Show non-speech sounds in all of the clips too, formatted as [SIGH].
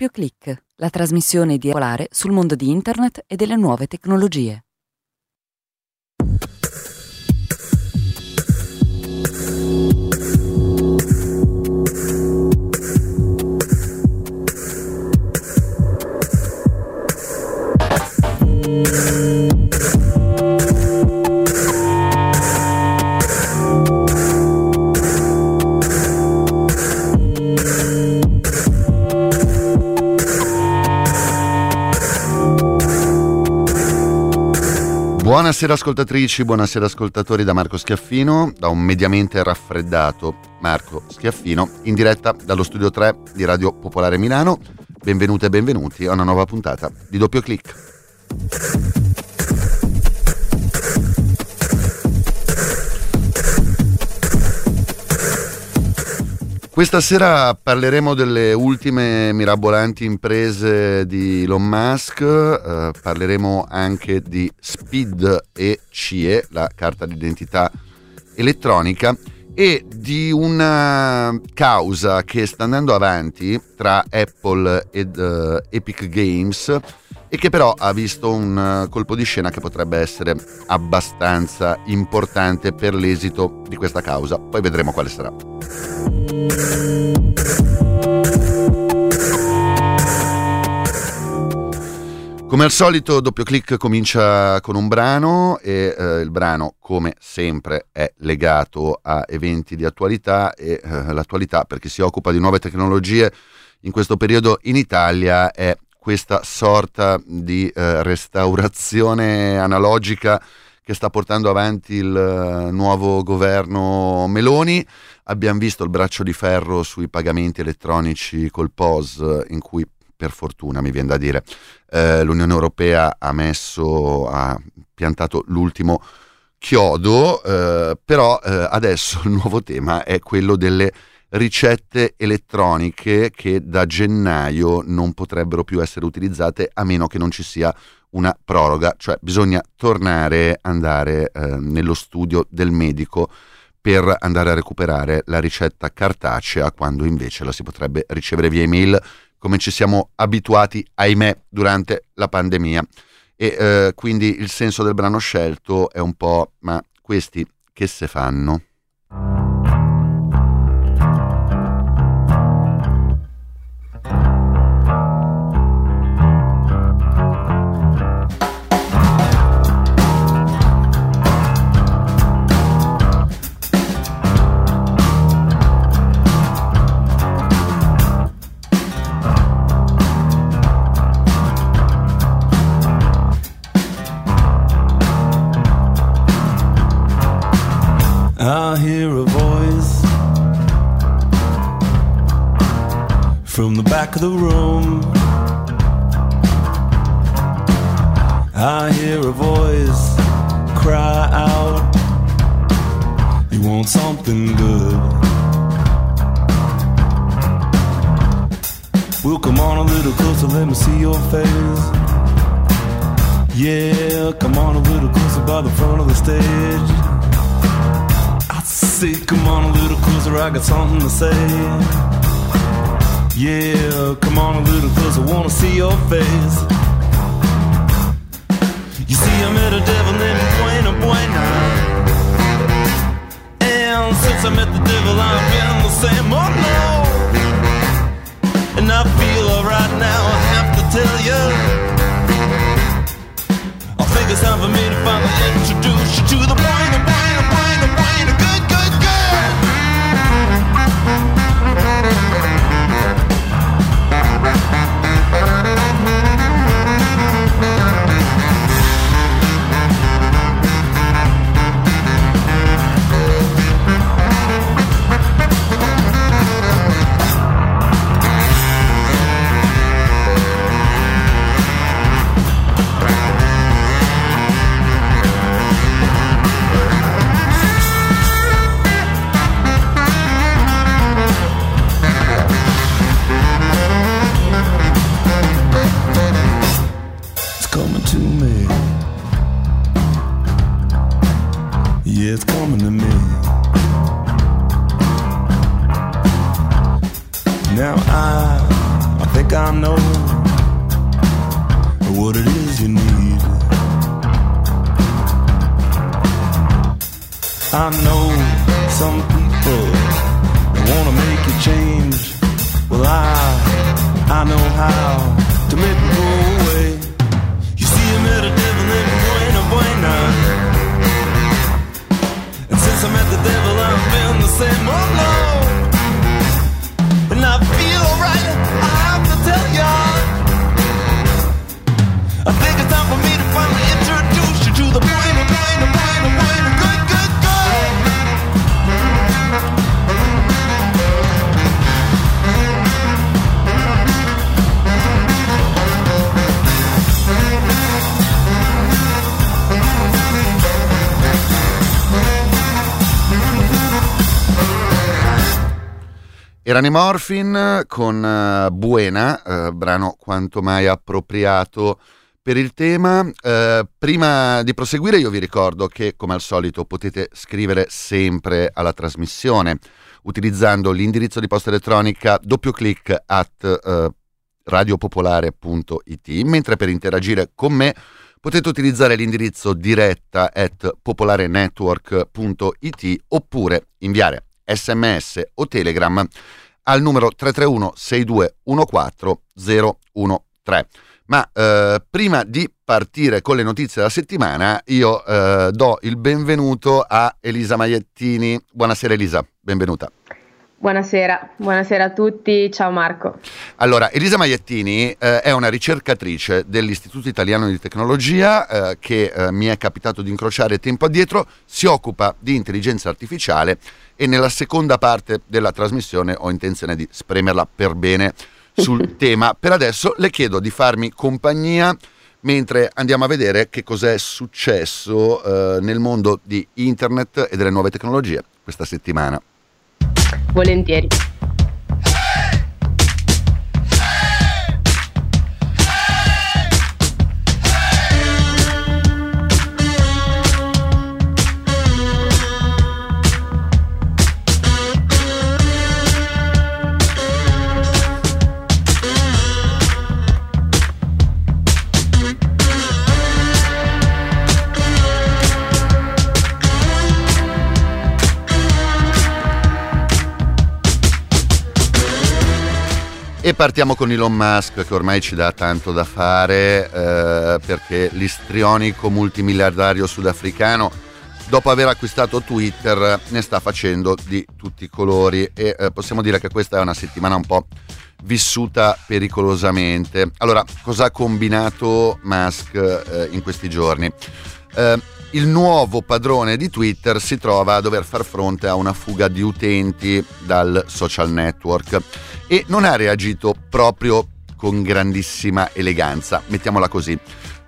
Doppio Clic, la trasmissione di Polare sul mondo di Internet e delle nuove tecnologie. Buonasera ascoltatrici, buonasera ascoltatori da Marco Schiaffino, da un mediamente raffreddato Marco Schiaffino, in diretta dallo studio 3 di Radio Popolare Milano. Benvenute e benvenuti a una nuova puntata di Doppio Clic. Questa sera parleremo delle ultime mirabolanti imprese di Elon Musk, eh, parleremo anche di SPID e CIE, la carta d'identità elettronica, e di una causa che sta andando avanti tra Apple ed uh, Epic Games e che però ha visto un colpo di scena che potrebbe essere abbastanza importante per l'esito di questa causa. Poi vedremo quale sarà. Come al solito, doppio clic comincia con un brano e eh, il brano, come sempre, è legato a eventi di attualità e eh, l'attualità, per chi si occupa di nuove tecnologie in questo periodo in Italia, è questa sorta di eh, restaurazione analogica che sta portando avanti il uh, nuovo governo Meloni. Abbiamo visto il braccio di ferro sui pagamenti elettronici col POS, in cui per fortuna mi viene da dire eh, l'Unione Europea ha messo, ha piantato l'ultimo chiodo, eh, però eh, adesso il nuovo tema è quello delle ricette elettroniche che da gennaio non potrebbero più essere utilizzate a meno che non ci sia una proroga, cioè bisogna tornare andare eh, nello studio del medico per andare a recuperare la ricetta cartacea quando invece la si potrebbe ricevere via email come ci siamo abituati, ahimè, durante la pandemia. E eh, quindi il senso del brano scelto è un po' ma questi che se fanno? I hear a voice from the back of the room. I hear a voice cry out, You want something good? Well, come on a little closer, let me see your face. Yeah, come on a little closer by the front of the stage say, come on a little closer, I got something to say. Yeah, come on a little closer, wanna see your face. You see, I met a devil named Buena Buena. And since I met the devil, I've been the same, oh no. And I feel alright now, I have to tell you. I think it's time for me to finally introduce you to the Buena Buena Buena Now I, I think I know what it is you need. I know some people wanna make you change. Well, I, I know how to make them go away. You see, I met a devil in Buena Buena. And since I met the devil, I've been the same. Oh no! I feel alright, I have to tell. I think it's time for me to finally introduce you to the Buena Buena Buena Erano i Morphin con eh, Buena, eh, brano quanto mai appropriato per il tema. Eh, prima di proseguire io vi ricordo che come al solito potete scrivere sempre alla trasmissione utilizzando l'indirizzo di posta elettronica doppio-clic at eh, radiopopolare.it, mentre per interagire con me potete utilizzare l'indirizzo diretta at popolarenetwork.it oppure inviare sms o telegram al numero 331 6214 013. Ma eh, prima di partire con le notizie della settimana, io eh, do il benvenuto a Elisa Maiettini. Buonasera Elisa, benvenuta. Buonasera, buonasera a tutti, ciao Marco. Allora, Elisa Maiettini eh, è una ricercatrice dell'Istituto Italiano di Tecnologia eh, che eh, mi è capitato di incrociare tempo addietro, si occupa di intelligenza artificiale e nella seconda parte della trasmissione ho intenzione di spremerla per bene sul [LAUGHS] tema. Per adesso le chiedo di farmi compagnia mentre andiamo a vedere che cos'è successo eh, nel mondo di internet e delle nuove tecnologie questa settimana. Volentieri. E partiamo con Elon Musk che ormai ci dà tanto da fare eh, perché l'istrionico multimiliardario sudafricano dopo aver acquistato Twitter ne sta facendo di tutti i colori e eh, possiamo dire che questa è una settimana un po' vissuta pericolosamente. Allora, cosa ha combinato Musk eh, in questi giorni? Eh, il nuovo padrone di Twitter si trova a dover far fronte a una fuga di utenti dal social network e non ha reagito proprio con grandissima eleganza, mettiamola così.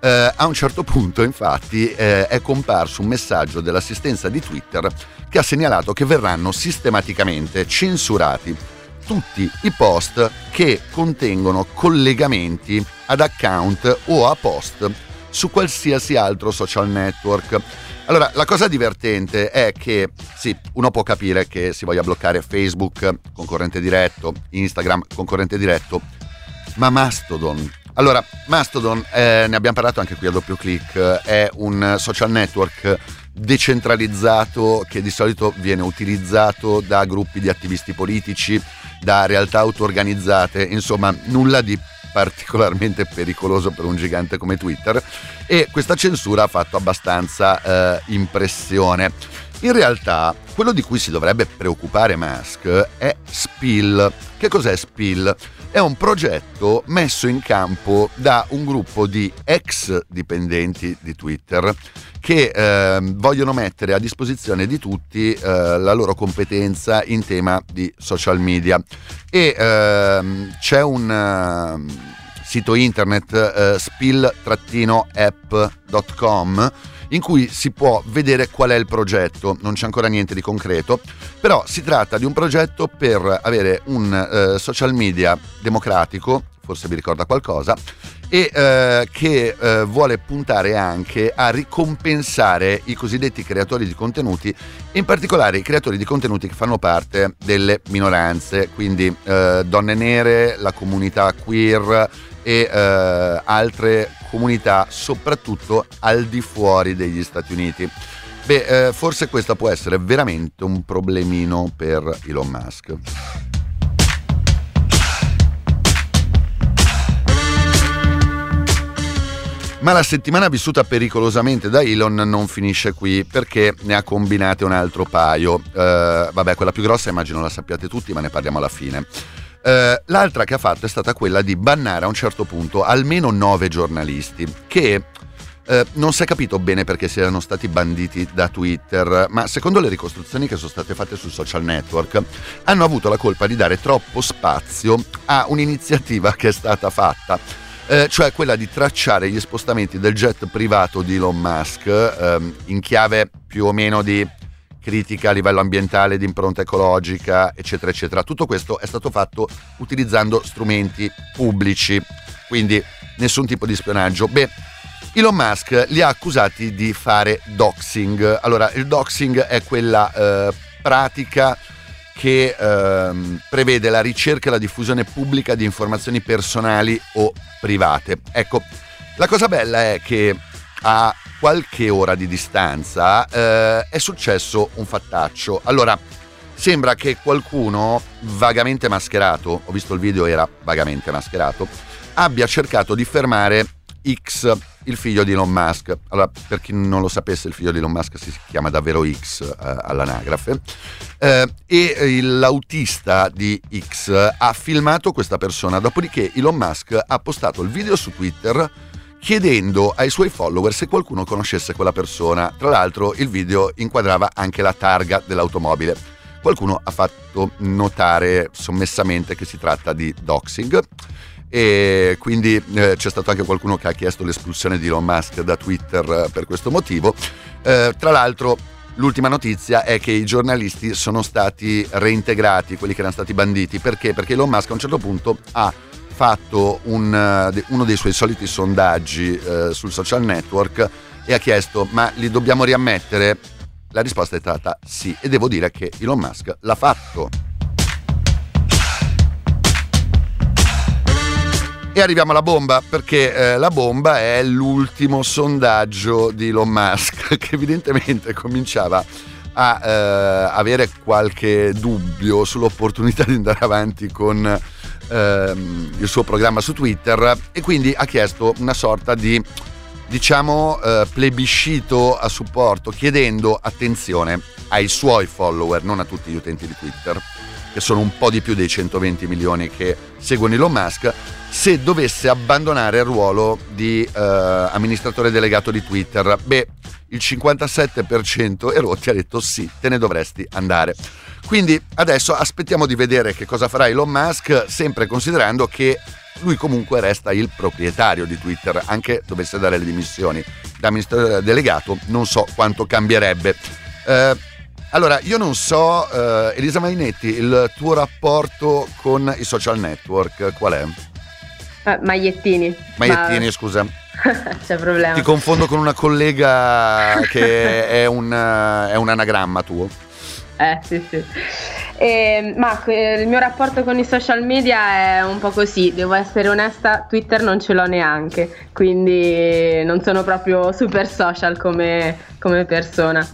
Eh, a un certo punto, infatti, eh, è comparso un messaggio dell'assistenza di Twitter che ha segnalato che verranno sistematicamente censurati tutti i post che contengono collegamenti ad account o a post su qualsiasi altro social network. Allora, la cosa divertente è che sì, uno può capire che si voglia bloccare Facebook, concorrente diretto, Instagram, concorrente diretto, ma Mastodon. Allora, Mastodon, eh, ne abbiamo parlato anche qui a doppio clic, è un social network decentralizzato che di solito viene utilizzato da gruppi di attivisti politici, da realtà auto-organizzate, insomma nulla di particolarmente pericoloso per un gigante come Twitter e questa censura ha fatto abbastanza eh, impressione. In realtà quello di cui si dovrebbe preoccupare Musk è Spill. Che cos'è Spill? È un progetto messo in campo da un gruppo di ex dipendenti di Twitter che eh, vogliono mettere a disposizione di tutti eh, la loro competenza in tema di social media. E ehm, c'è un uh, sito internet uh, spill-app.com in cui si può vedere qual è il progetto, non c'è ancora niente di concreto, però si tratta di un progetto per avere un uh, social media democratico, forse vi ricorda qualcosa, e eh, che eh, vuole puntare anche a ricompensare i cosiddetti creatori di contenuti, in particolare i creatori di contenuti che fanno parte delle minoranze, quindi eh, donne nere, la comunità queer e eh, altre comunità, soprattutto al di fuori degli Stati Uniti. Beh, eh, forse questo può essere veramente un problemino per Elon Musk. Ma la settimana vissuta pericolosamente da Elon non finisce qui perché ne ha combinate un altro paio. Uh, vabbè, quella più grossa immagino la sappiate tutti, ma ne parliamo alla fine. Uh, l'altra che ha fatto è stata quella di bannare a un certo punto almeno nove giornalisti che Uh, non si è capito bene perché siano stati banditi da Twitter, ma secondo le ricostruzioni che sono state fatte sul social network, hanno avuto la colpa di dare troppo spazio a un'iniziativa che è stata fatta eh, cioè quella di tracciare gli spostamenti del jet privato di Elon Musk ehm, in chiave più o meno di critica a livello ambientale, di impronta ecologica, eccetera, eccetera. Tutto questo è stato fatto utilizzando strumenti pubblici, quindi nessun tipo di spionaggio. Beh, Elon Musk li ha accusati di fare doxing. Allora, il doxing è quella eh, pratica che ehm, prevede la ricerca e la diffusione pubblica di informazioni personali o private. Ecco, la cosa bella è che a qualche ora di distanza eh, è successo un fattaccio. Allora, sembra che qualcuno vagamente mascherato, ho visto il video, era vagamente mascherato, abbia cercato di fermare X, il figlio di Elon Musk. Allora, per chi non lo sapesse, il figlio di Elon Musk si chiama davvero X eh, all'anagrafe. Eh, e l'autista di X ha filmato questa persona, dopodiché Elon Musk ha postato il video su Twitter chiedendo ai suoi follower se qualcuno conoscesse quella persona. Tra l'altro il video inquadrava anche la targa dell'automobile. Qualcuno ha fatto notare sommessamente che si tratta di doxing e quindi eh, c'è stato anche qualcuno che ha chiesto l'espulsione di Elon Musk da Twitter eh, per questo motivo. Eh, tra l'altro l'ultima notizia è che i giornalisti sono stati reintegrati, quelli che erano stati banditi, perché? Perché Elon Musk a un certo punto ha fatto un, eh, uno dei suoi soliti sondaggi eh, sul social network e ha chiesto ma li dobbiamo riammettere? La risposta è stata sì e devo dire che Elon Musk l'ha fatto. E arriviamo alla bomba, perché eh, la bomba è l'ultimo sondaggio di Elon Musk, [LAUGHS] che evidentemente cominciava a eh, avere qualche dubbio sull'opportunità di andare avanti con eh, il suo programma su Twitter e quindi ha chiesto una sorta di diciamo eh, plebiscito a supporto chiedendo attenzione ai suoi follower, non a tutti gli utenti di Twitter, che sono un po' di più dei 120 milioni che seguono Elon Musk, se dovesse abbandonare il ruolo di uh, amministratore delegato di Twitter. Beh, il 57% e rotti ha detto sì, te ne dovresti andare. Quindi adesso aspettiamo di vedere che cosa farà Elon Musk, sempre considerando che lui comunque resta il proprietario di Twitter, anche dovesse dare le dimissioni da amministratore delegato, non so quanto cambierebbe. Uh, allora, io non so, uh, Elisa Mainetti, il tuo rapporto con i social network qual è? Uh, magliettini. Magliettini, ma... scusa. [LAUGHS] C'è problema. Ti confondo con una collega che è un, è un anagramma tuo. Eh, sì, sì. Eh, ma il mio rapporto con i social media è un po' così, devo essere onesta, Twitter non ce l'ho neanche, quindi non sono proprio super social come, come persona.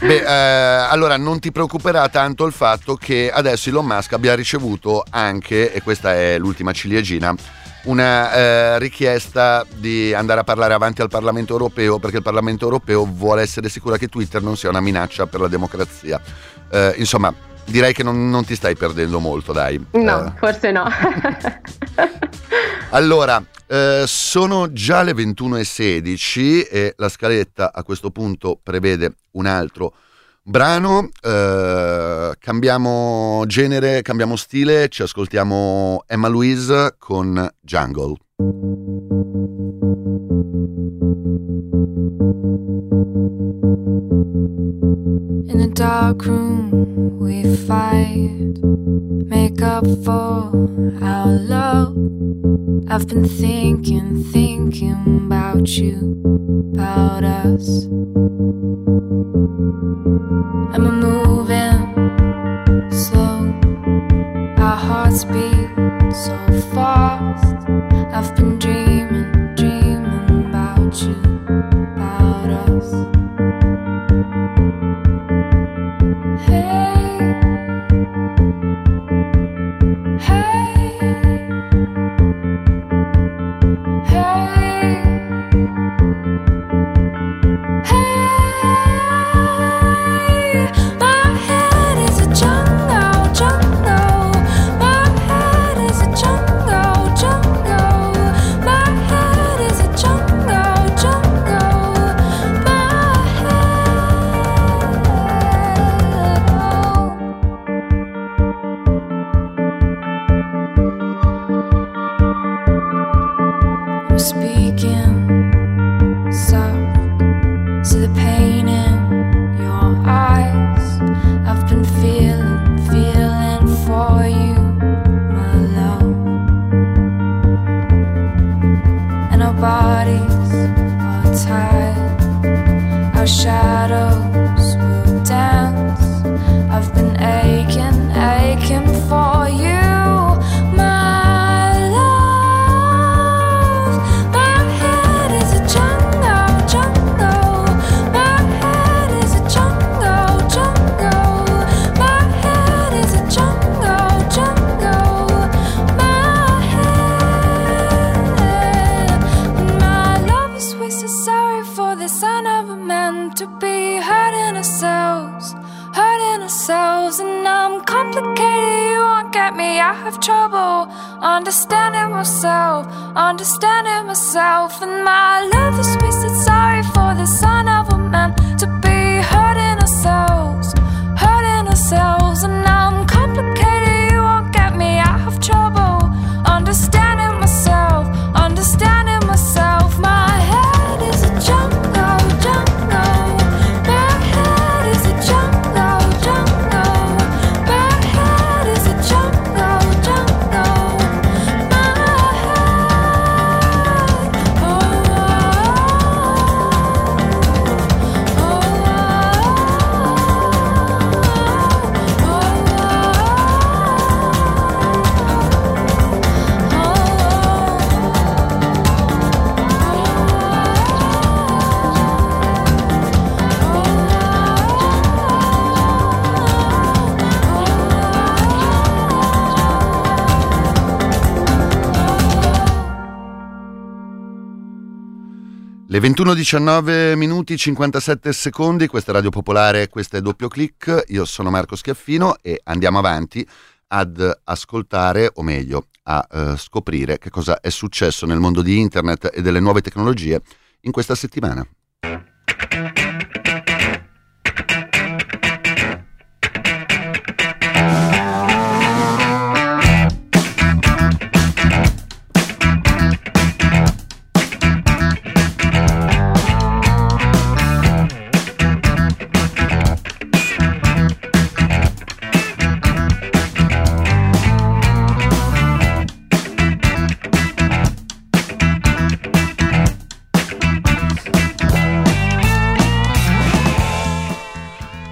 Beh, eh, allora non ti preoccuperà tanto il fatto che adesso Elon Musk abbia ricevuto anche, e questa è l'ultima ciliegina, una eh, richiesta di andare a parlare avanti al Parlamento europeo perché il Parlamento europeo vuole essere sicuro che Twitter non sia una minaccia per la democrazia. Eh, insomma, direi che non, non, ti stai perdendo molto, dai. No, eh. forse no. [LAUGHS] allora, eh, sono già le 21.16 e la scaletta a questo punto prevede un altro brano, eh, cambiamo genere, cambiamo stile, ci ascoltiamo Emma Louise con Jungle. In a dark room we fight, make up for our love. I've been thinking, thinking about you, about us. And we're moving slow, our hearts beat so fast. I've been speaking. 21.19 minuti 57 secondi, questa è Radio Popolare, questo è Doppio Clic, io sono Marco Schiaffino e andiamo avanti ad ascoltare, o meglio, a uh, scoprire che cosa è successo nel mondo di internet e delle nuove tecnologie in questa settimana.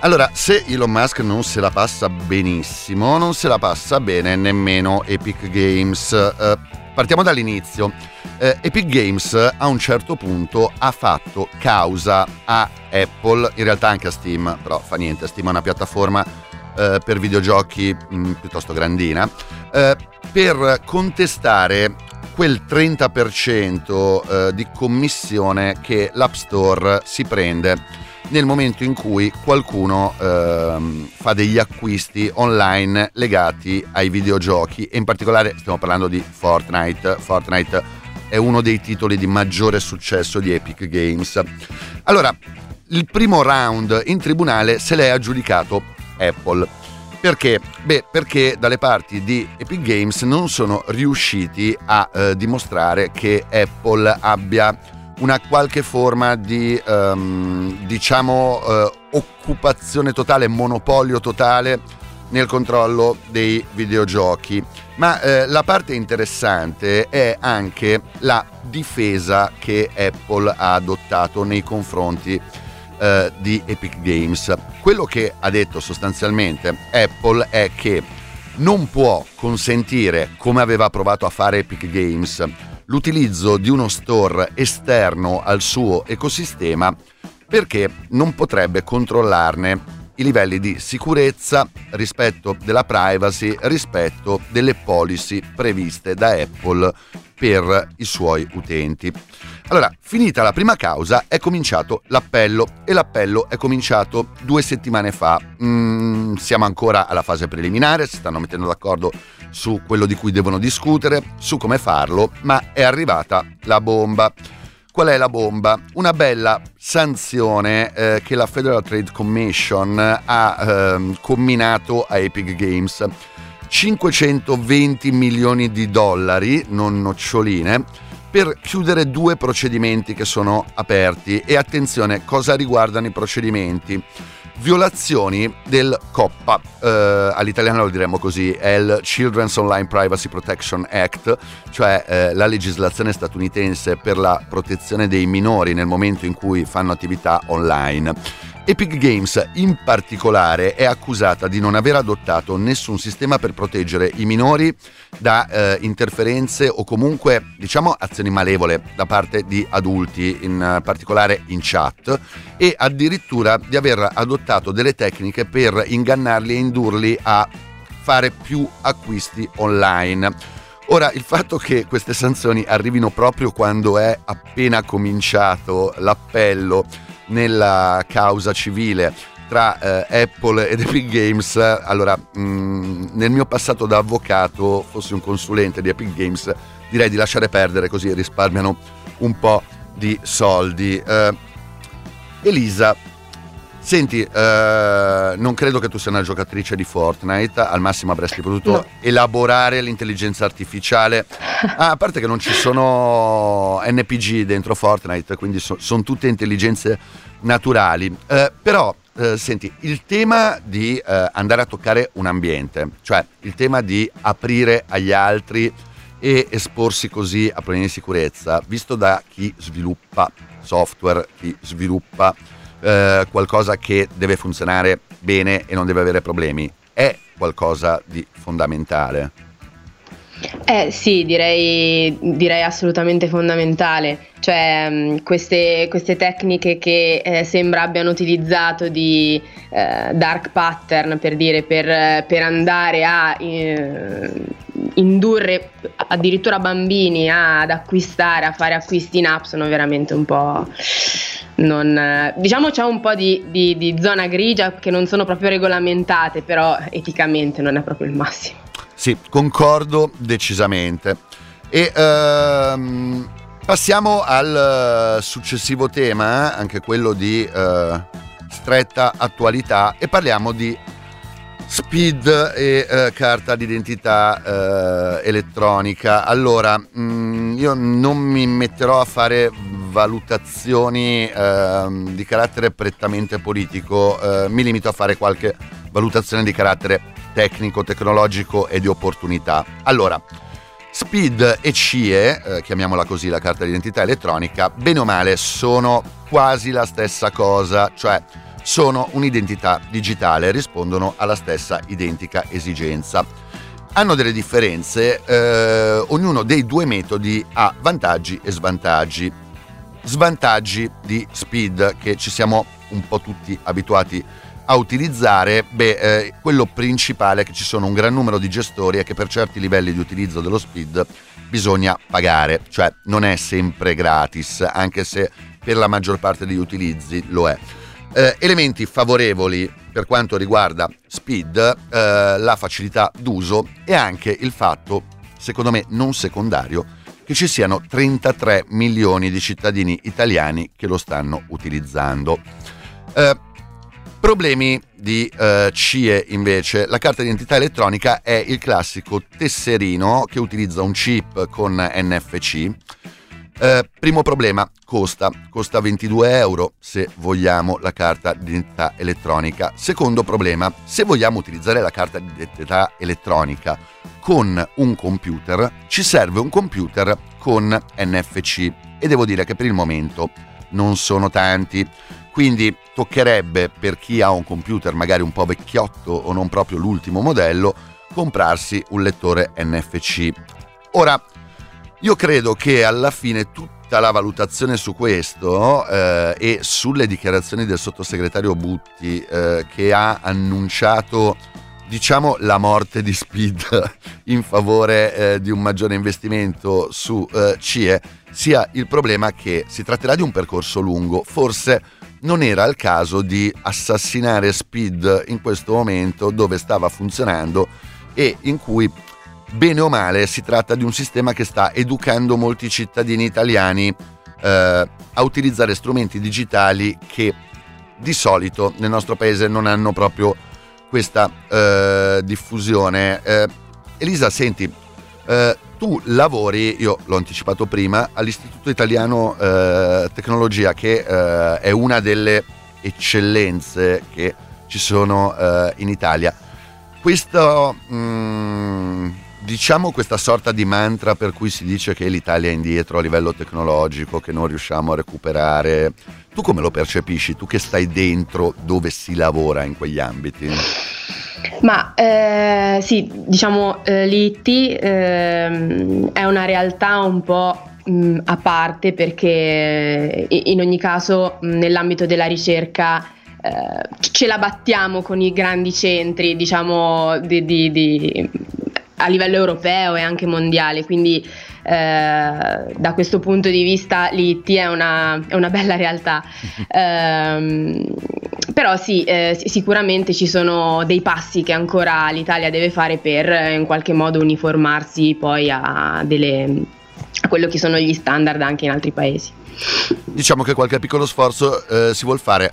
Allora, se Elon Musk non se la passa benissimo, non se la passa bene nemmeno Epic Games. Eh, partiamo dall'inizio. Eh, Epic Games a un certo punto ha fatto causa a Apple, in realtà anche a Steam, però fa niente, Steam è una piattaforma eh, per videogiochi mh, mm, piuttosto grandina, eh, per contestare quel 30% eh, di commissione che l'App Store si prende nel momento in cui qualcuno ehm, fa degli acquisti online legati ai videogiochi e in particolare stiamo parlando di Fortnite. Fortnite è uno dei titoli di maggiore successo di Epic Games. Allora, il primo round in tribunale se l'è aggiudicato Apple. Perché? Beh, perché dalle parti di Epic Games non sono riusciti a eh, dimostrare che Apple abbia una qualche forma di um, diciamo uh, occupazione totale, monopolio totale nel controllo dei videogiochi. Ma eh, la parte interessante è anche la difesa che Apple ha adottato nei confronti eh, di Epic Games. Quello che ha detto sostanzialmente Apple è che non può consentire, come aveva provato a fare Epic Games, l'utilizzo di uno store esterno al suo ecosistema perché non potrebbe controllarne i livelli di sicurezza, rispetto della privacy, rispetto delle policy previste da Apple per i suoi utenti. Allora, finita la prima causa, è cominciato l'appello e l'appello è cominciato due settimane fa. Mm, siamo ancora alla fase preliminare, si stanno mettendo d'accordo su quello di cui devono discutere, su come farlo, ma è arrivata la bomba. Qual è la bomba? Una bella sanzione eh, che la Federal Trade Commission ha eh, comminato a Epic Games. 520 milioni di dollari, non noccioline, per chiudere due procedimenti che sono aperti. E attenzione cosa riguardano i procedimenti? Violazioni del COPPA, eh, all'italiano lo diremmo così, è il Children's Online Privacy Protection Act, cioè eh, la legislazione statunitense per la protezione dei minori nel momento in cui fanno attività online. Epic Games in particolare è accusata di non aver adottato nessun sistema per proteggere i minori da eh, interferenze o comunque diciamo azioni malevole da parte di adulti, in particolare in chat, e addirittura di aver adottato delle tecniche per ingannarli e indurli a fare più acquisti online. Ora, il fatto che queste sanzioni arrivino proprio quando è appena cominciato l'appello nella causa civile tra eh, Apple ed Epic Games, allora mh, mm, nel mio passato da avvocato, fossi un consulente di Epic Games, direi di lasciare perdere così risparmiano un po' di soldi. Eh, Elisa, senti, eh, non credo che tu sia una giocatrice di Fortnite, al massimo avresti potuto no. elaborare l'intelligenza artificiale. [LAUGHS] Ah, a parte che non ci sono NPG dentro Fortnite, quindi so, sono tutte intelligenze naturali. Eh, però, eh, senti, il tema di eh, andare a toccare un ambiente, cioè il tema di aprire agli altri e esporsi così a problemi di sicurezza, visto da chi sviluppa software, chi sviluppa eh, qualcosa che deve funzionare bene e non deve avere problemi, è qualcosa di fondamentale. Eh sì, direi, direi assolutamente fondamentale. Cioè, mm, queste, queste tecniche che eh, sembra abbiano utilizzato di eh, dark pattern per dire per, per andare a eh, indurre addirittura bambini ad acquistare, a fare acquisti in app sono veramente un po'. Non, diciamo c'è un po' di, di, di zona grigia che non sono proprio regolamentate, però eticamente non è proprio il massimo. Sì, concordo decisamente. E ehm, passiamo al successivo tema, anche quello di eh, stretta attualità, e parliamo di speed e eh, carta d'identità eh, elettronica. Allora, mh, mm, io non mi metterò a fare valutazioni ehm, di carattere prettamente politico, eh, mi limito a fare qualche valutazione di carattere tecnico, tecnologico e di opportunità. Allora, Speed e CIE, eh, chiamiamola così la carta d'identità elettronica, bene o male sono quasi la stessa cosa, cioè sono un'identità digitale, rispondono alla stessa identica esigenza. Hanno delle differenze, eh, ognuno dei due metodi ha vantaggi e svantaggi. Svantaggi di Speed che ci siamo un po' tutti abituati a utilizzare, beh, eh, quello principale è che ci sono un gran numero di gestori e che per certi livelli di utilizzo dello speed bisogna pagare, cioè non è sempre gratis, anche se per la maggior parte degli utilizzi lo è. Eh, elementi favorevoli per quanto riguarda speed, eh, la facilità d'uso e anche il fatto, secondo me non secondario, che ci siano 33 milioni di cittadini italiani che lo stanno utilizzando. Eh, Problemi di uh, CIE invece, la carta d'identità elettronica è il classico tesserino che utilizza un chip con NFC. Uh, primo problema, costa, costa 22 euro se vogliamo la carta d'identità elettronica. Secondo problema, se vogliamo utilizzare la carta d'identità elettronica con un computer, ci serve un computer con NFC e devo dire che per il momento non sono tanti. Quindi toccherebbe per chi ha un computer magari un po' vecchiotto o non proprio l'ultimo modello comprarsi un lettore NFC. Ora, io credo che alla fine tutta la valutazione su questo eh, e sulle dichiarazioni del sottosegretario Butti eh, che ha annunciato diciamo la morte di Speed [LAUGHS] in favore eh, di un maggiore investimento su eh, CIE sia il problema che si tratterà di un percorso lungo, forse non era il caso di assassinare Speed in questo momento dove stava funzionando e in cui bene o male si tratta di un sistema che sta educando molti cittadini italiani eh, a utilizzare strumenti digitali che di solito nel nostro paese non hanno proprio questa eh, diffusione. Eh, Elisa, senti, eh, tu lavori, io l'ho anticipato prima, all'Istituto Italiano eh, Tecnologia, che eh, è una delle eccellenze che ci sono in Italia. Questo, mm, diciamo questa sorta di mantra per cui si dice che l'Italia è indietro a livello tecnologico, che non riusciamo a recuperare. Tu come lo percepisci? Tu che stai dentro dove si lavora in quegli ambiti? Ma eh, sì, diciamo eh, l'IT eh, è una realtà un po' mh, a parte perché in ogni caso mh, nell'ambito della ricerca eh, ce la battiamo con i grandi centri, diciamo, di, di, di, a livello europeo e anche mondiale, quindi eh, da questo punto di vista l'IT è una, è una bella realtà. [LAUGHS] eh, però sì, eh, sicuramente ci sono dei passi che ancora l'Italia deve fare per eh, in qualche modo uniformarsi poi a, delle, a quello che sono gli standard anche in altri paesi. Diciamo che qualche piccolo sforzo eh, si vuol fare.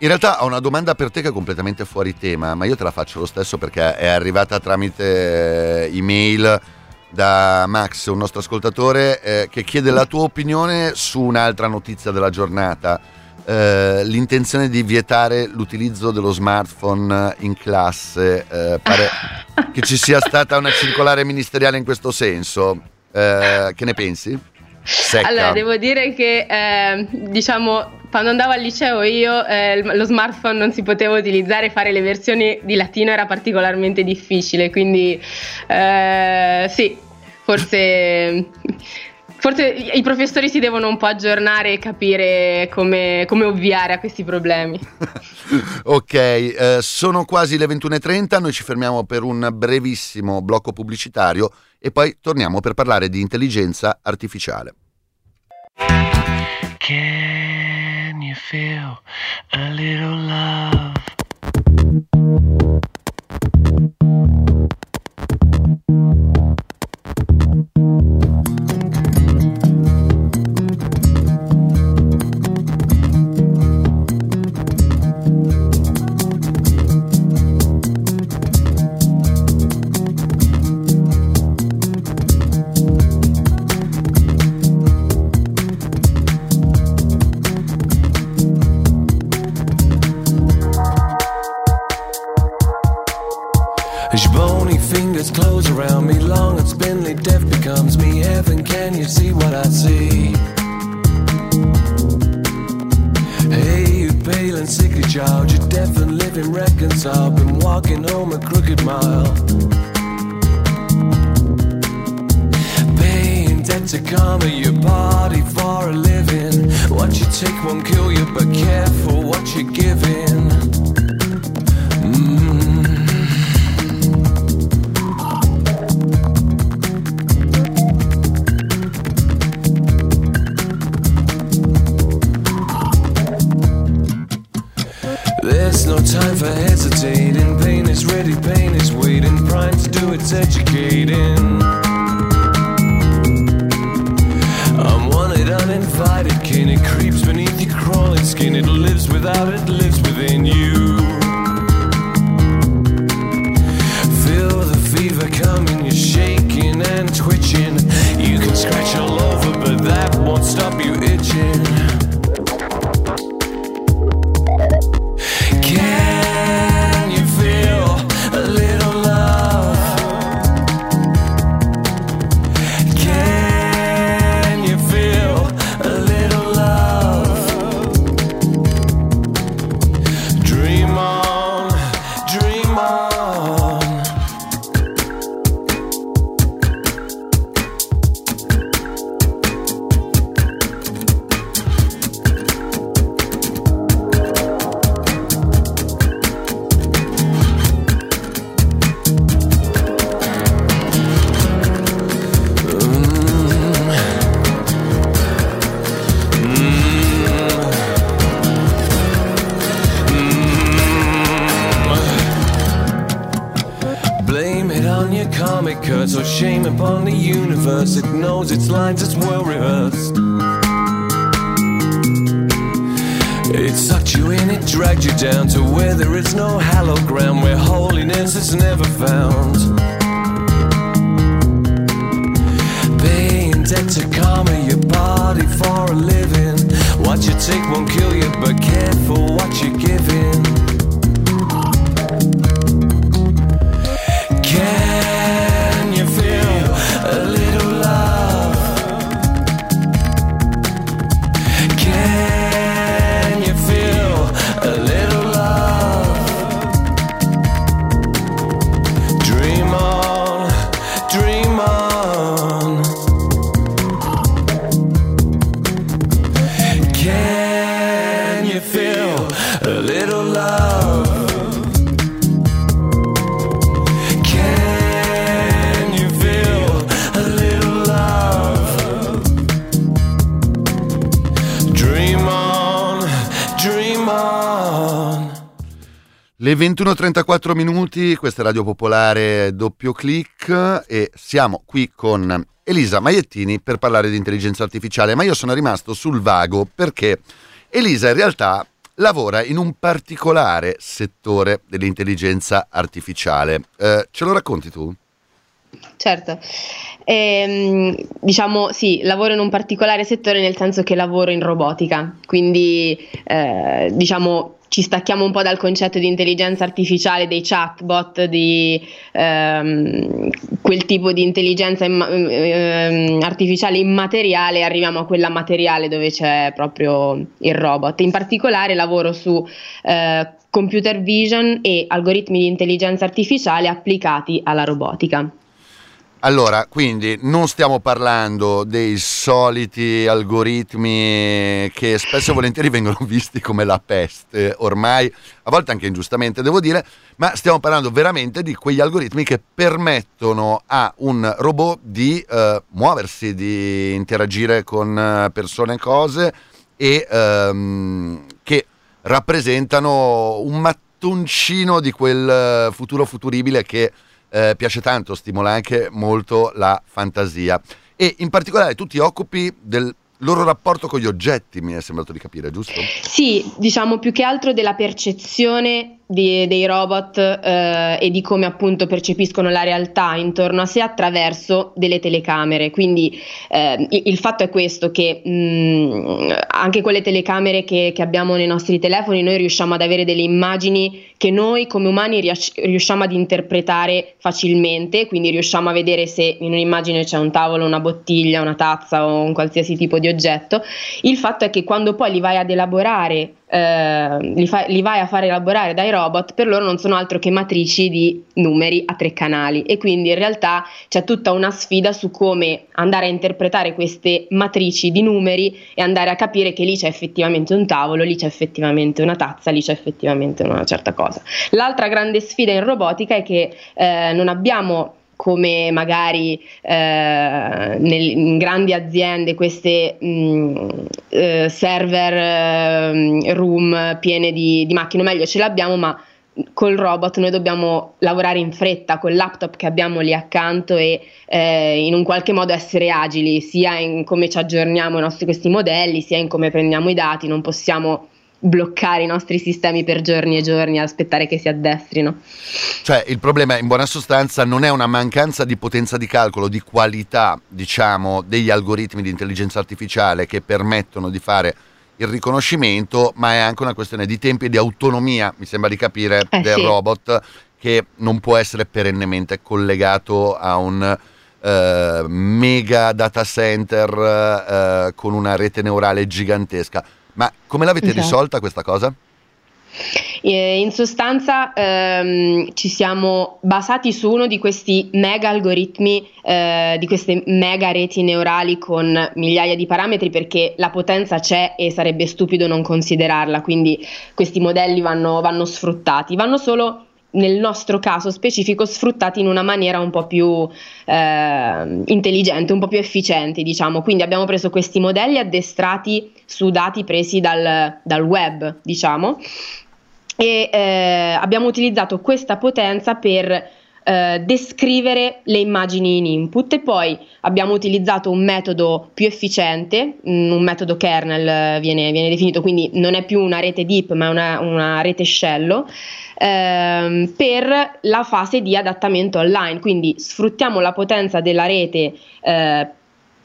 In realtà ho una domanda per te che è completamente fuori tema, ma io te la faccio lo stesso perché è arrivata tramite eh, email da Max, un nostro ascoltatore, eh, che chiede la tua opinione su un'altra notizia della giornata. Eh, l'intenzione di vietare l'utilizzo dello smartphone in classe. Eh, pare [LAUGHS] che ci sia stata una circolare ministeriale in questo senso. Eh, che ne pensi? Secca. Allora, devo dire che eh, diciamo quando andavo al liceo io eh, lo smartphone non si poteva utilizzare, fare le versioni di latino era particolarmente difficile, quindi eh, sì, forse, [LAUGHS] forse i professori si devono un po' aggiornare e capire come, come ovviare a questi problemi. [LAUGHS] ok, eh, sono quasi le 21.30, noi ci fermiamo per un brevissimo blocco pubblicitario e poi torniamo per parlare di intelligenza artificiale. Can you feel a little love? Your bony fingers close around me, long and spindly, death becomes me. Heaven, can you see what I see? Hey, you pale and sickly child, you're deaf and living reconciled. Been walking home a crooked mile. Paying debt to karma, your body for a living. What you take won't kill you, but careful what you're giving. for hesitating. Pain is ready, pain is waiting. Prime to do its educating. I'm wanted, uninvited, kin. It creeps beneath your crawling skin. It lives without it, lives within you. Feel the fever coming, you're shaking and twitching. You can scratch all over, but that won't stop you. no Le 21.34 minuti, questa è Radio Popolare doppio clic e siamo qui con Elisa Maiettini per parlare di intelligenza artificiale, ma io sono rimasto sul vago perché Elisa in realtà lavora in un particolare settore dell'intelligenza artificiale. Eh, ce lo racconti tu? Certo, Ehm, diciamo sì, lavoro in un particolare settore nel senso che lavoro in robotica, quindi eh, diciamo ci stacchiamo un po' dal concetto di intelligenza artificiale, dei chatbot, di ehm, quel tipo di intelligenza imma- ehm, artificiale immateriale e arriviamo a quella materiale dove c'è proprio il robot. In particolare lavoro su eh, computer vision e algoritmi di intelligenza artificiale applicati alla robotica. Allora, quindi non stiamo parlando dei soliti algoritmi che spesso e volentieri vengono [LAUGHS] visti come la peste, ormai, a volte anche ingiustamente devo dire, ma stiamo parlando veramente di quegli algoritmi che permettono a un robot di eh, muoversi, di interagire con eh, persone e cose e ehm, che rappresentano un mattoncino di quel eh, futuro futuribile che eh, piace tanto, stimola anche molto la fantasia. E in particolare tu ti occupi del loro rapporto con gli oggetti, mi è sembrato di capire, giusto? Sì, diciamo più che altro della percezione di- dei robot eh, e di come appunto percepiscono la realtà intorno a sé attraverso delle telecamere. Quindi eh, il, fatto è questo che mh, anche con le telecamere che, che abbiamo nei nostri telefoni noi riusciamo ad avere delle immagini che noi come umani riusciamo ad interpretare facilmente, quindi riusciamo a vedere se in un'immagine c'è un tavolo, una bottiglia, una tazza o un qualsiasi tipo di oggetto. Il fatto è che quando poi li vai ad elaborare eh, li, fa- li vai a fare elaborare dai robot, per loro non sono altro che matrici di numeri a tre canali e quindi in realtà c'è tutta una sfida su come andare a interpretare queste matrici di numeri e andare a capire che lì c'è effettivamente un tavolo, lì c'è effettivamente una tazza, lì c'è effettivamente una certa cosa. L'altra grande sfida in robotica è che eh, non abbiamo come magari eh, nel, in grandi aziende queste mh, eh, server eh, room piene di, di macchine, meglio ce l'abbiamo, ma col robot noi dobbiamo lavorare in fretta col laptop che abbiamo lì accanto e eh, in un qualche modo essere agili sia in come ci aggiorniamo i nostri questi modelli sia in come prendiamo i dati. Non possiamo bloccare i nostri sistemi per giorni e giorni aspettare che si addestrino Cioè il problema in buona sostanza non è una mancanza di potenza di calcolo, di qualità, diciamo, degli algoritmi di intelligenza artificiale che permettono di fare il riconoscimento, ma è anche una questione di tempi e di autonomia, mi sembra di capire, Eh, del sì. robot che non può essere perennemente collegato a un eh, mega data center eh, con una rete neurale gigantesca. Ma come l'avete Esatto. risolta questa cosa? E in sostanza ehm, ci siamo basati su uno di questi mega algoritmi, eh, di queste mega reti neurali con migliaia di parametri perché la potenza c'è e sarebbe stupido non considerarla, quindi questi modelli vanno, vanno sfruttati, vanno solo nel nostro caso specifico sfruttati in una maniera un po' più eh, intelligente, un po' più efficiente, diciamo. Quindi abbiamo preso questi modelli addestrati su dati presi dal, dal web, diciamo, e eh, abbiamo utilizzato questa potenza per eh, descrivere le immagini in input e poi abbiamo utilizzato un metodo più efficiente, mm, un metodo kernel eh, viene, viene definito, quindi non è più una rete deep ma una, una rete scello ehm, per la fase di adattamento online, quindi sfruttiamo la potenza della rete eh,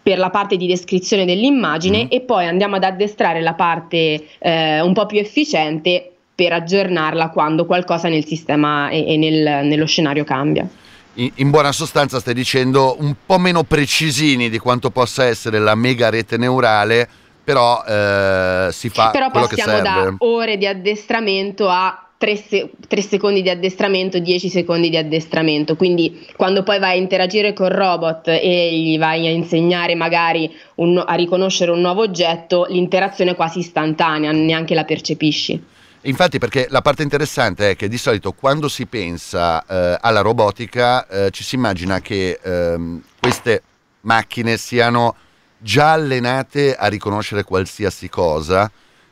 per la parte di descrizione dell'immagine mm. e poi andiamo ad addestrare la parte eh, un po' più efficiente per aggiornarla quando qualcosa nel sistema e, e nel, nello scenario cambia. In, in, buona sostanza stai dicendo un po' meno precisini di quanto possa essere la mega rete neurale, però eh, si fa però quello che serve. passiamo da ore di addestramento a 3, se- 3, secondi di addestramento, 10 secondi di addestramento. Quindi quando poi vai a interagire col robot e gli vai a insegnare magari un, a riconoscere un nuovo oggetto, l'interazione è quasi istantanea, neanche la percepisci. Infatti, perché la parte interessante è che di solito quando si pensa eh, alla robotica eh, ci si immagina che ehm, queste macchine siano già allenate a riconoscere qualsiasi cosa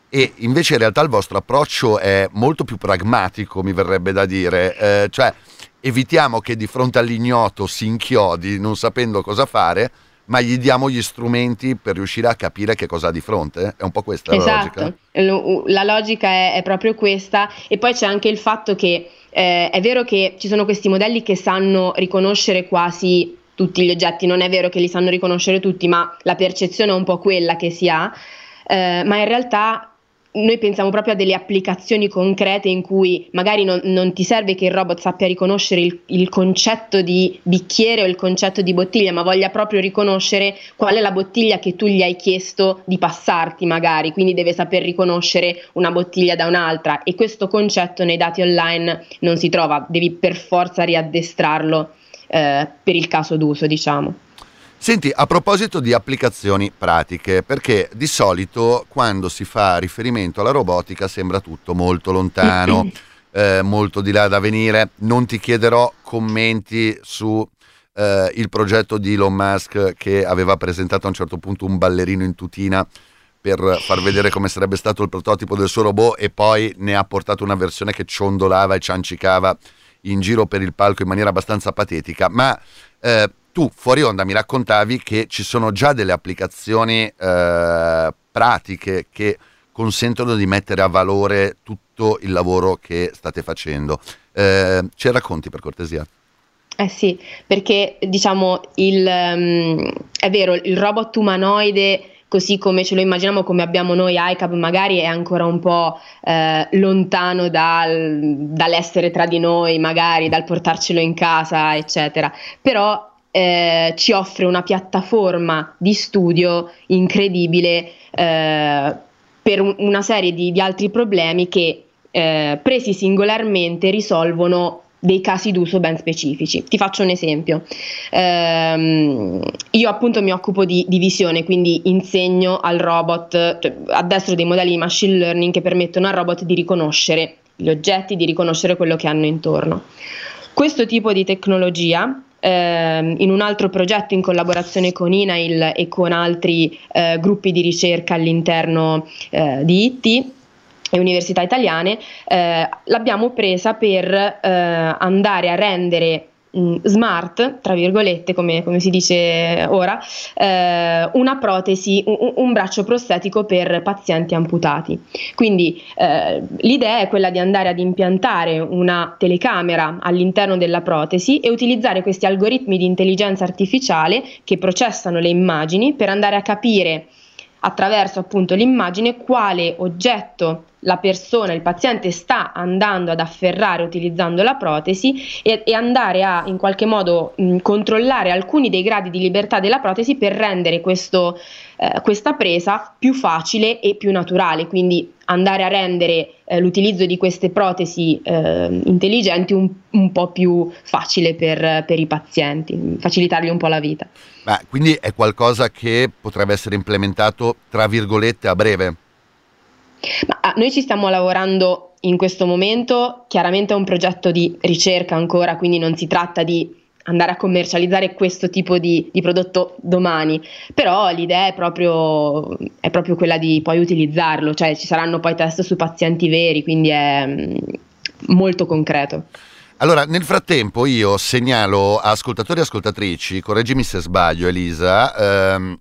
e invece in realtà il vostro approccio è molto più pragmatico, mi verrebbe da dire, eh, cioè evitiamo che di fronte all'ignoto si inchiodi non sapendo cosa fare, ma gli diamo gli strumenti per riuscire a capire che cosa ha di fronte. È un po' questa esatto. la logica. La logica è, è, proprio questa e poi c'è anche il fatto che eh, è vero che ci sono questi modelli che sanno riconoscere quasi tutti gli oggetti, non è vero che li sanno riconoscere tutti, ma la percezione è un po' quella che si ha, eh, ma in realtà noi pensiamo proprio a delle applicazioni concrete in cui magari non, non ti serve che il robot sappia riconoscere il, il, concetto di bicchiere o il concetto di bottiglia, ma voglia proprio riconoscere qual è la bottiglia che tu gli hai chiesto di passarti magari, quindi deve saper riconoscere una bottiglia da un'altra. E questo concetto nei dati online non si trova, devi per forza riaddestrarlo eh, per il caso d'uso, diciamo. Senti, a proposito di applicazioni pratiche, perché di solito quando si fa riferimento alla robotica sembra tutto molto lontano, eh, molto di là da venire. Non ti chiederò commenti su eh, il progetto di Elon Musk che aveva presentato a un certo punto un ballerino in tutina per far vedere come sarebbe stato il prototipo del suo robot e poi ne ha portato una versione che ciondolava e ciancicava in giro per il palco in maniera abbastanza patetica, ma eh, tu fuori onda mi raccontavi che ci sono già delle applicazioni eh, pratiche che consentono di mettere a valore tutto il lavoro che state facendo. Eh, ce racconti per cortesia? Eh sì, perché diciamo il, um, è vero, il robot umanoide così come ce lo immaginiamo come abbiamo noi ICAP magari è ancora un po' eh, lontano dal, dall'essere tra di noi magari dal portarcelo in casa eccetera però eh, ci offre una piattaforma di studio incredibile eh, per un, una serie di, di, altri problemi che eh, presi singolarmente risolvono dei casi d'uso ben specifici. Ti faccio un esempio. Ehm, io appunto mi occupo di, di, visione, quindi insegno al robot, cioè, addestro dei modelli di machine learning che permettono al robot di riconoscere gli oggetti, di riconoscere quello che hanno intorno. Questo tipo di tecnologia eh, in un altro progetto in collaborazione con INAIL e con altri eh, gruppi di ricerca all'interno eh, di IT e università italiane, eh, l'abbiamo presa per eh, andare a rendere smart, tra virgolette, come, come si dice ora, eh, una protesi, un, un, braccio prostetico per pazienti amputati. Quindi eh, l'idea è quella di andare ad impiantare una telecamera all'interno della protesi e utilizzare questi algoritmi di intelligenza artificiale che processano le immagini per andare a capire attraverso appunto l'immagine quale oggetto la persona, il paziente sta andando ad afferrare utilizzando la protesi e, e andare a in qualche modo mh, controllare alcuni dei gradi di libertà della protesi per rendere questo, eh, questa presa più facile e più naturale, quindi andare a rendere eh, l'utilizzo di queste protesi eh, intelligenti un, un, po' più facile per, per i pazienti, facilitargli un po' la vita. Ma quindi è qualcosa che potrebbe essere implementato tra virgolette a breve? Ma, ah, noi ci stiamo lavorando in questo momento, chiaramente è un progetto di ricerca ancora, quindi non si tratta di andare a commercializzare questo tipo di, di prodotto domani, però l'idea è proprio, è proprio, quella di poi utilizzarlo, cioè ci saranno poi test su pazienti veri, quindi è mm, molto concreto. Allora, nel frattempo io segnalo a ascoltatori e ascoltatrici, correggimi se sbaglio Elisa, ehm,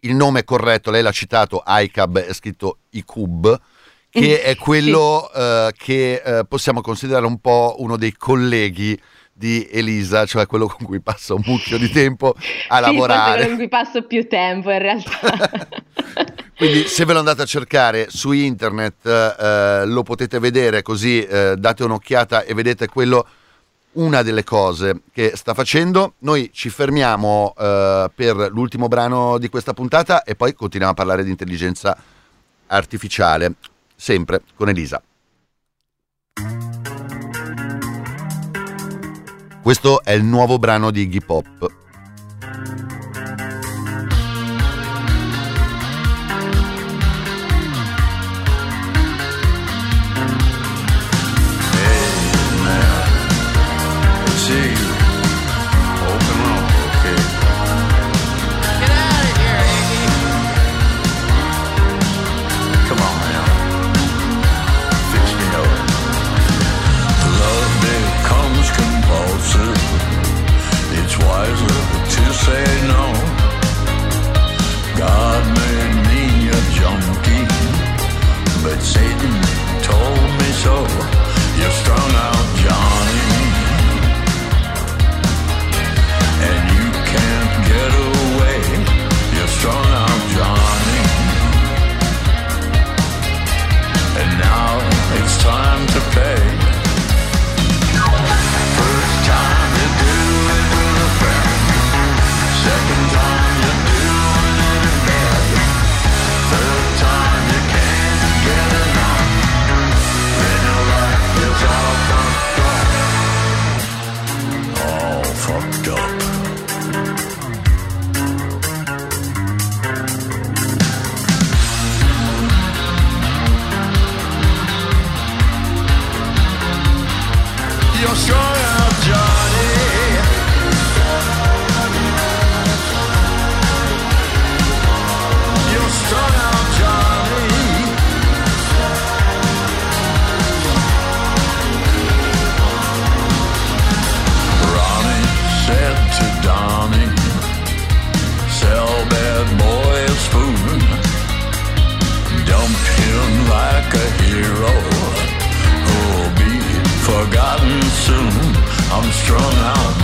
il nome corretto, lei l'ha citato, ICAB, è scritto ICUB, che è [LAUGHS] quello uh, che uh, possiamo considerare un po' uno dei colleghi di Elisa, cioè quello con cui passa un mucchio di tempo a sì, lavorare. quello con cui passo più tempo in realtà. [LAUGHS] [LAUGHS] Quindi se ve lo andate a cercare su internet eh, lo potete vedere così eh, date un'occhiata e vedete quello una delle cose che sta facendo. Noi ci fermiamo eh, per l'ultimo brano di questa puntata e poi continuiamo a parlare di intelligenza artificiale, sempre con Elisa. Questo è il nuovo brano di Iggy Pop. soon. I'm strung out.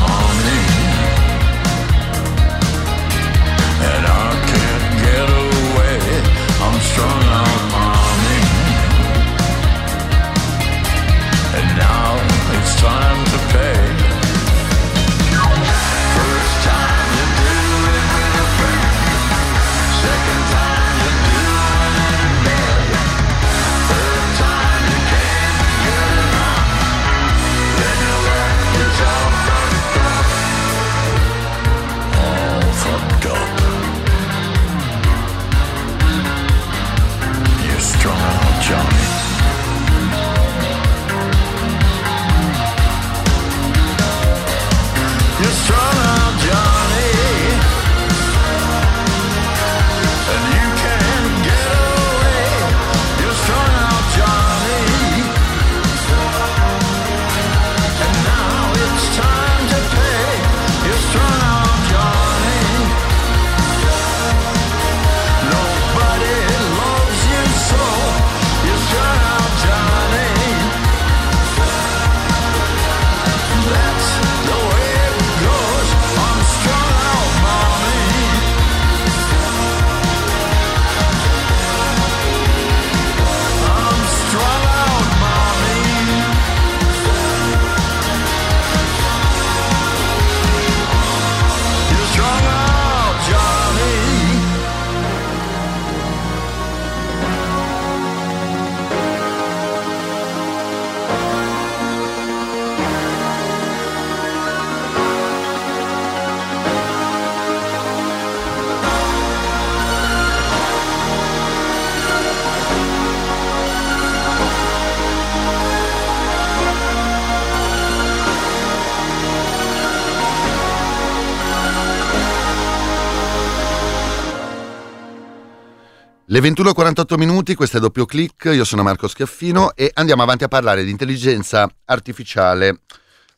Le 21.48 minuti, questo è doppio clic, io sono Marco Schiaffino e andiamo avanti a parlare di intelligenza artificiale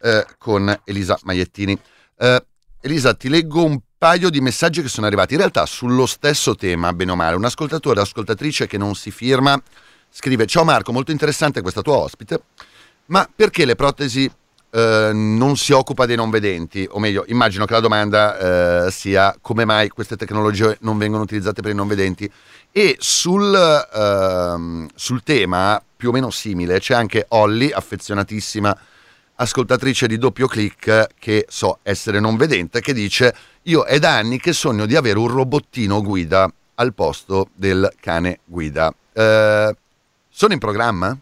eh, con Elisa Maiettini. Eh, Elisa, ti leggo un paio di messaggi che sono arrivati in realtà sullo stesso tema, bene o male. Un ascoltatore ascoltatrice che non si firma scrive: Ciao Marco, molto interessante questa tua ospite, ma perché le protesi eh, non si occupa dei non vedenti, o meglio, immagino che la domanda eh, sia come mai queste tecnologie non vengono utilizzate per i non vedenti. E sul, ehm, sul tema, più o meno simile, c'è anche Olly, affezionatissima ascoltatrice di doppio clic, che so essere non vedente, che dice: Io è da anni che sogno di avere un robottino guida al posto del cane guida. Eh, sono in programma?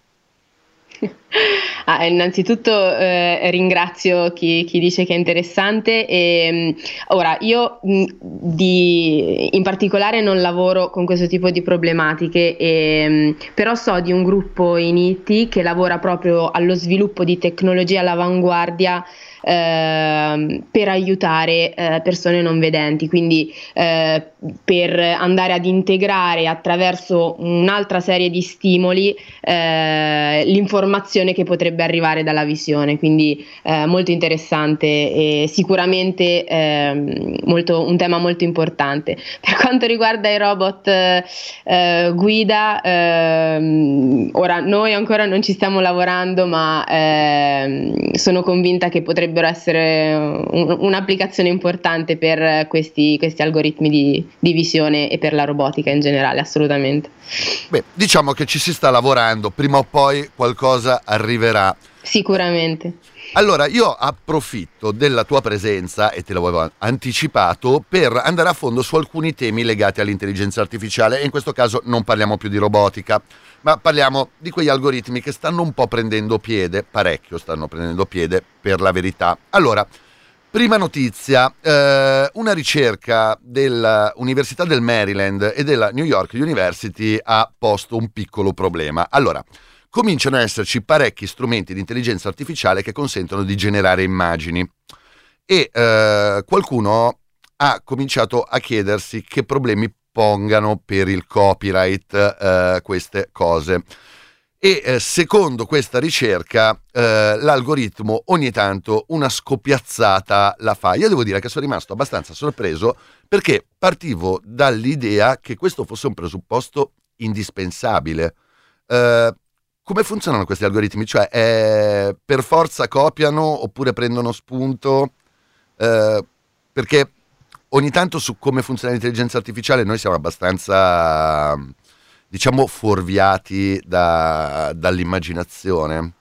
Ah, innanzitutto eh, ringrazio chi, chi, dice che è interessante. E, mm, ora, io mm, di, in particolare non lavoro con questo tipo di problematiche, e, mm, però so di un gruppo in IT che lavora proprio allo sviluppo di tecnologie all'avanguardia eh, per aiutare eh, persone non vedenti, quindi eh, per andare ad integrare attraverso un'altra serie di stimoli eh, l'informazione che potrebbe arrivare dalla visione, quindi eh, molto interessante e sicuramente ehm, molto, un tema molto importante. [LAUGHS] Per quanto riguarda i robot eh, guida, ehm, ora noi ancora non ci stiamo lavorando, ma ehm, sono convinta che potrebbe potrebbero essere un, un'applicazione importante per questi, questi algoritmi di, di, visione e per la robotica in generale, assolutamente. Beh, diciamo che ci si sta lavorando, prima o poi qualcosa arriverà. Sicuramente. Allora, io approfitto della tua presenza, e te l'avevo anticipato, per andare a fondo su alcuni temi legati all'intelligenza artificiale e in questo caso non parliamo più di robotica, ma parliamo di quegli algoritmi che stanno un po' prendendo piede, parecchio stanno prendendo piede per la verità. Allora, prima notizia, eh, una ricerca dell'Università del Maryland e della New York University ha posto un piccolo problema. Allora, cominciano ad esserci parecchi strumenti di intelligenza artificiale che consentono di generare immagini e eh, qualcuno ha cominciato a chiedersi che problemi pongano per il copyright eh, queste cose. E eh, secondo questa ricerca eh, l'algoritmo ogni tanto una scoppiazzata la fa. Io devo dire che sono rimasto abbastanza sorpreso perché partivo dall'idea che questo fosse un presupposto indispensabile. Eh, come funzionano questi algoritmi? Cioè, eh, per forza copiano oppure prendono spunto? Eh, perché ogni tanto su come funziona l'intelligenza artificiale noi siamo abbastanza, diciamo, fuorviati da, dall'immaginazione.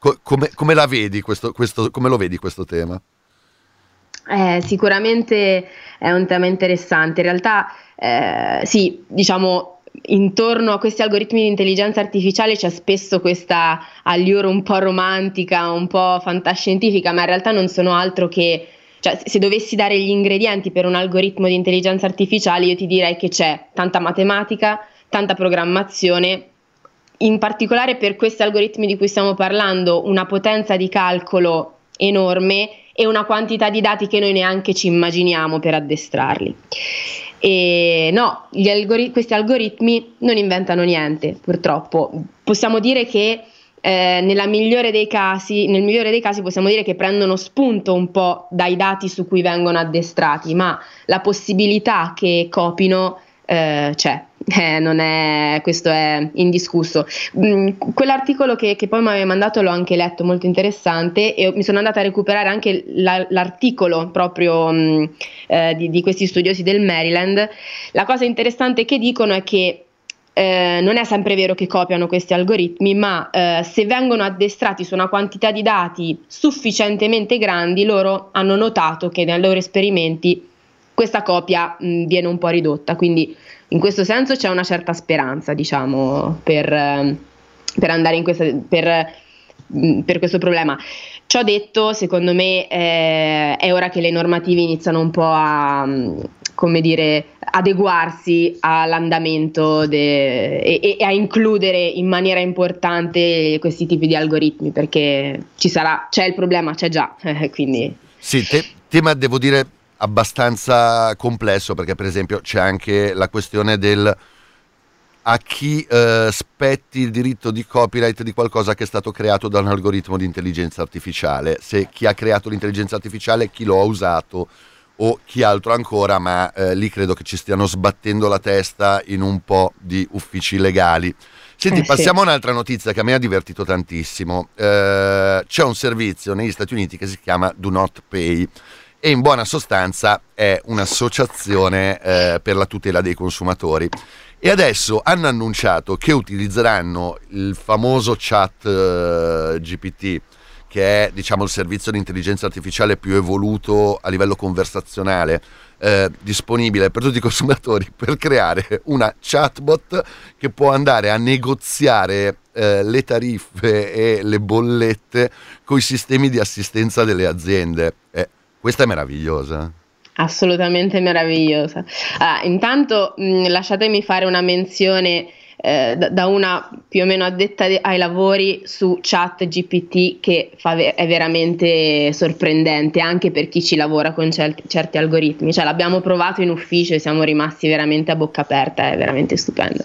Co- come, come, la vedi questo, questo, come lo vedi questo tema? Eh, sicuramente è un tema interessante. In realtà, eh, sì, diciamo, intorno a questi algoritmi di intelligenza artificiale c'è spesso questa allure un po' romantica, un po' fantascientifica, ma in realtà non sono altro che cioè, se dovessi dare gli ingredienti per un algoritmo di intelligenza artificiale, io ti direi che c'è tanta matematica, tanta programmazione, in particolare per questi algoritmi di cui stiamo parlando, una potenza di calcolo enorme e una quantità di dati che noi neanche ci immaginiamo per addestrarli. E no, algori- questi algoritmi non inventano niente, purtroppo. Possiamo dire che eh, nella migliore dei casi, nel migliore dei casi possiamo dire che prendono spunto un po' dai dati su cui vengono addestrati, ma la possibilità che copino eh, c'è. Eh, è, questo è indiscusso. Mm, quell'articolo che, che poi mi aveva mandato l'ho anche letto, molto interessante, e mi sono andata a recuperare anche la, l'articolo proprio mm, eh, di, di, questi studiosi del Maryland. La cosa interessante che dicono è che eh, non è sempre vero che copiano questi algoritmi, ma eh, se vengono addestrati su una quantità di dati sufficientemente grandi, loro hanno notato che nei loro esperimenti questa copia mh, viene un po' ridotta. Quindi in questo senso c'è una certa speranza, diciamo, per, ehm, per andare in questa, per, mm, per, questo problema. Ciò detto, secondo me eh, è ora che le normative iniziano un po' a, mm, come dire, adeguarsi all'andamento de- e, e, a includere in maniera importante questi tipi di algoritmi, perché ci sarà, c'è il problema, c'è già, [LAUGHS] quindi... Sì, te- tema devo dire abbastanza complesso perché per esempio c'è anche la questione del a chi eh, spetti il diritto di copyright di qualcosa che è stato creato da un algoritmo di intelligenza artificiale, se chi ha creato l'intelligenza artificiale, chi lo ha usato o chi altro ancora, ma eh, lì credo che ci stiano sbattendo la testa in un po' di uffici legali. Senti, Eh, sì. passiamo a un'altra notizia che a me ha divertito tantissimo. Eh, c'è un servizio negli Stati Uniti che si chiama Do Not Pay e in buona sostanza è un'associazione eh, per la tutela dei consumatori. E adesso hanno annunciato che utilizzeranno il famoso chat eh, GPT, che è diciamo il servizio di intelligenza artificiale più evoluto a livello conversazionale eh, disponibile per tutti i consumatori [LAUGHS] per creare una chatbot che può andare a negoziare eh, le tariffe e le bollette con i sistemi di assistenza delle aziende. Eh, questa è meravigliosa. Assolutamente meravigliosa. Ah, intanto mh, lasciatemi fare una menzione eh, da, una più o meno addetta de- ai lavori su chat GPT che ve- è veramente sorprendente anche per chi ci lavora con cer- certi algoritmi. Cioè, l'abbiamo provato in ufficio e siamo rimasti veramente a bocca aperta, è veramente stupendo.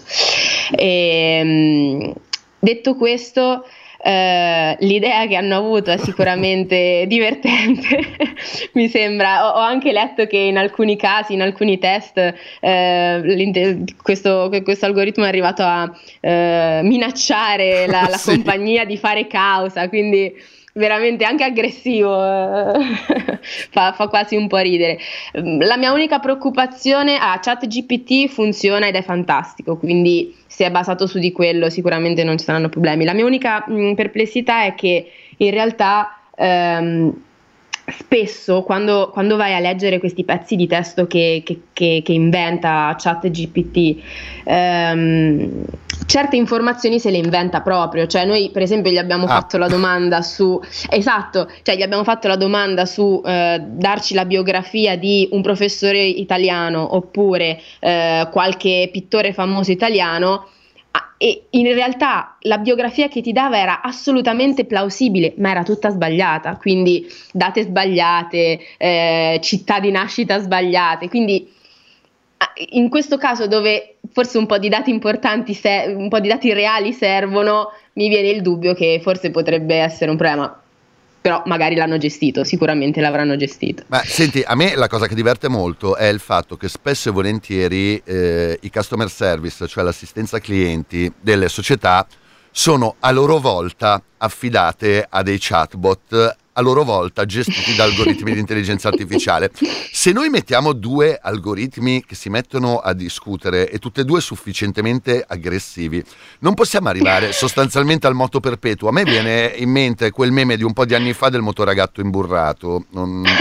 E, mh, detto questo, eh, l'idea che hanno avuto è sicuramente [LAUGHS] divertente, [LAUGHS] mi sembra. Ho, ho anche letto che in alcuni casi, in alcuni test, eh, questo, questo algoritmo è arrivato a eh, minacciare la, [LAUGHS] la Sì. compagnia di fare causa, quindi veramente anche aggressivo, eh, [LAUGHS] fa, fa quasi un po' ridere. Mm, La mia unica preoccupazione, ah, ChatGPT funziona ed è fantastico, quindi se è basato su di quello sicuramente non ci saranno problemi. La mia unica mh, perplessità è che in realtà ehm, spesso quando, quando vai a leggere questi pezzi di testo che, che- che- che inventa ChatGPT, ehm, certe informazioni se le inventa proprio, cioè noi per esempio gli abbiamo Ah. fatto la domanda su, esatto, cioè gli abbiamo fatto la domanda su eh, darci la biografia di un professore italiano oppure eh, qualche pittore famoso italiano. E in realtà la biografia che ti dava era assolutamente plausibile, ma era tutta sbagliata, quindi date sbagliate, eh, città di nascita sbagliate. Quindi in questo caso dove forse un po' di dati importanti, se- un po' di dati reali servono, mi viene il dubbio che forse potrebbe essere un problema. Però magari l'hanno gestito, sicuramente l'avranno gestito. Ma senti, a me la cosa che diverte molto è il fatto che spesso e volentieri eh, i customer service, cioè l'assistenza clienti delle società, sono a loro volta affidate a dei chatbot, a loro volta gestiti da algoritmi di intelligenza artificiale. Se noi mettiamo due algoritmi che si mettono a discutere e tutti e due sufficientemente aggressivi, non possiamo arrivare sostanzialmente al moto perpetuo. A me viene in mente quel meme di un po' di anni fa del motoragatto imburrato. Non- [LAUGHS]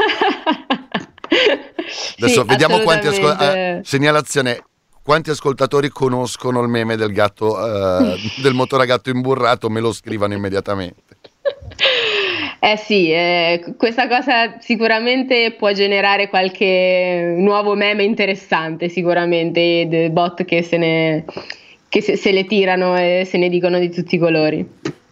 Adesso Sì, vediamo quanti ascoltatori. segnalazione. Quanti ascoltatori conoscono il meme del gatto eh, del motoragatto imburrato? Me lo scrivano immediatamente. [LAUGHS] Eh sì, eh, questa cosa sicuramente può generare qualche nuovo meme interessante, sicuramente, dei bot che se ne che se, se le tirano e se ne dicono di tutti i colori.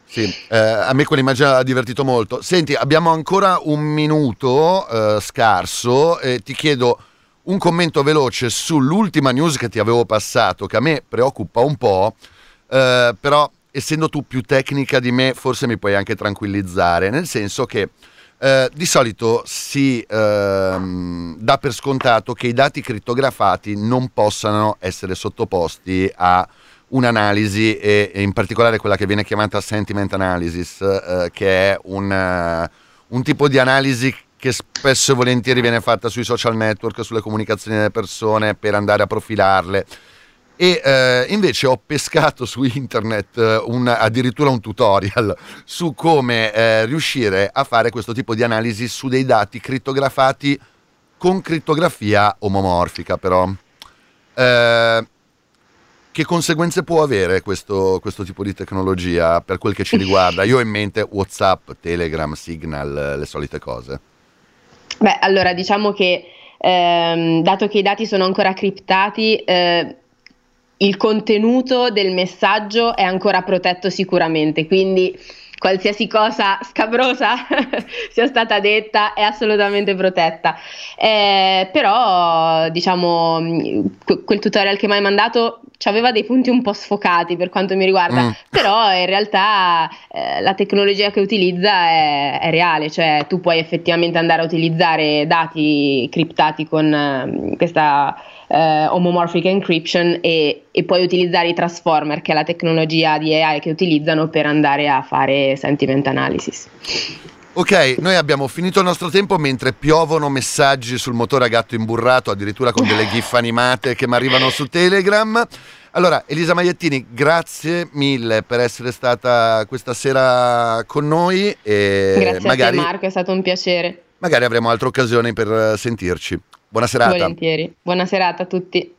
Sì, eh, a me quell'immagine ha divertito molto. Senti, abbiamo ancora un minuto eh, scarso e ti chiedo un commento veloce sull'ultima news che ti avevo passato, che a me preoccupa un po', eh, però essendo tu più tecnica di me forse mi puoi anche tranquillizzare, nel senso che eh, di solito si ehm, dà per scontato che i dati crittografati non possano essere sottoposti a un'analisi e, e in particolare quella che viene chiamata sentiment analysis, eh, che è un, eh, un tipo di analisi che spesso e volentieri viene fatta sui social network, sulle comunicazioni delle persone per andare a profilarle. E eh, invece ho pescato su internet eh, un- addirittura un tutorial su come eh, riuscire a fare questo tipo di analisi su dei dati crittografati con crittografia omomorfica, però. Eh, che conseguenze può avere questo, questo tipo di tecnologia per quel che ci riguarda? Io ho in mente WhatsApp, Telegram, Signal, le solite cose. Beh, allora diciamo che ehm, dato che i dati sono ancora criptati, eh, il contenuto del messaggio è ancora protetto sicuramente, quindi qualsiasi cosa scabrosa [LAUGHS] sia stata detta è assolutamente protetta. Eh, però, diciamo, quel tutorial che mi hai mandato aveva dei punti un po' sfocati per quanto mi riguarda, Mm. però in realtà eh, la tecnologia che utilizza è, è reale, cioè tu puoi effettivamente andare a utilizzare dati criptati con eh, questa eh, homomorphic encryption e, e, puoi utilizzare i transformer, che è la tecnologia di AI che utilizzano per andare a fare sentiment analysis. Ok, noi abbiamo finito il nostro tempo mentre piovono messaggi sul motore a gatto imburrato, addirittura con delle gif animate che mi arrivano su Telegram. Allora, Elisa Maiettini, grazie mille per essere stata questa sera con noi. Grazie magari, a te Marco, è stato un piacere. Magari avremo altre occasioni per sentirci. Buona serata. Volentieri. Buona serata a tutti.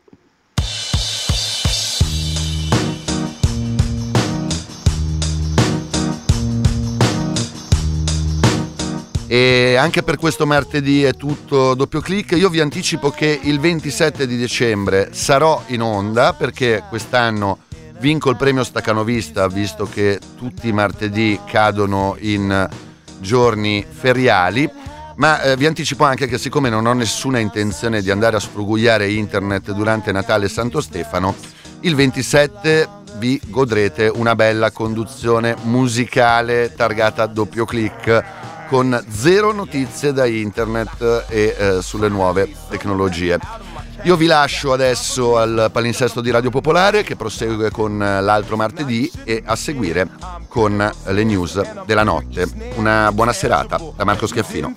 E anche per questo martedì è tutto doppio clic. Io vi anticipo che il 27 di dicembre sarò in onda perché quest'anno vinco il premio Staccanovista visto che tutti i martedì cadono in giorni feriali. Ma eh, vi anticipo anche che siccome non ho nessuna intenzione di andare a sfrugugliare internet durante Natale e Santo Stefano, il 27 vi godrete una bella conduzione musicale targata doppio clic con zero notizie da internet e eh, sulle nuove tecnologie. Io vi lascio adesso al palinsesto di Radio Popolare che prosegue con l'altro martedì e a seguire con le news della notte. Una buona serata da Marco Schiaffino.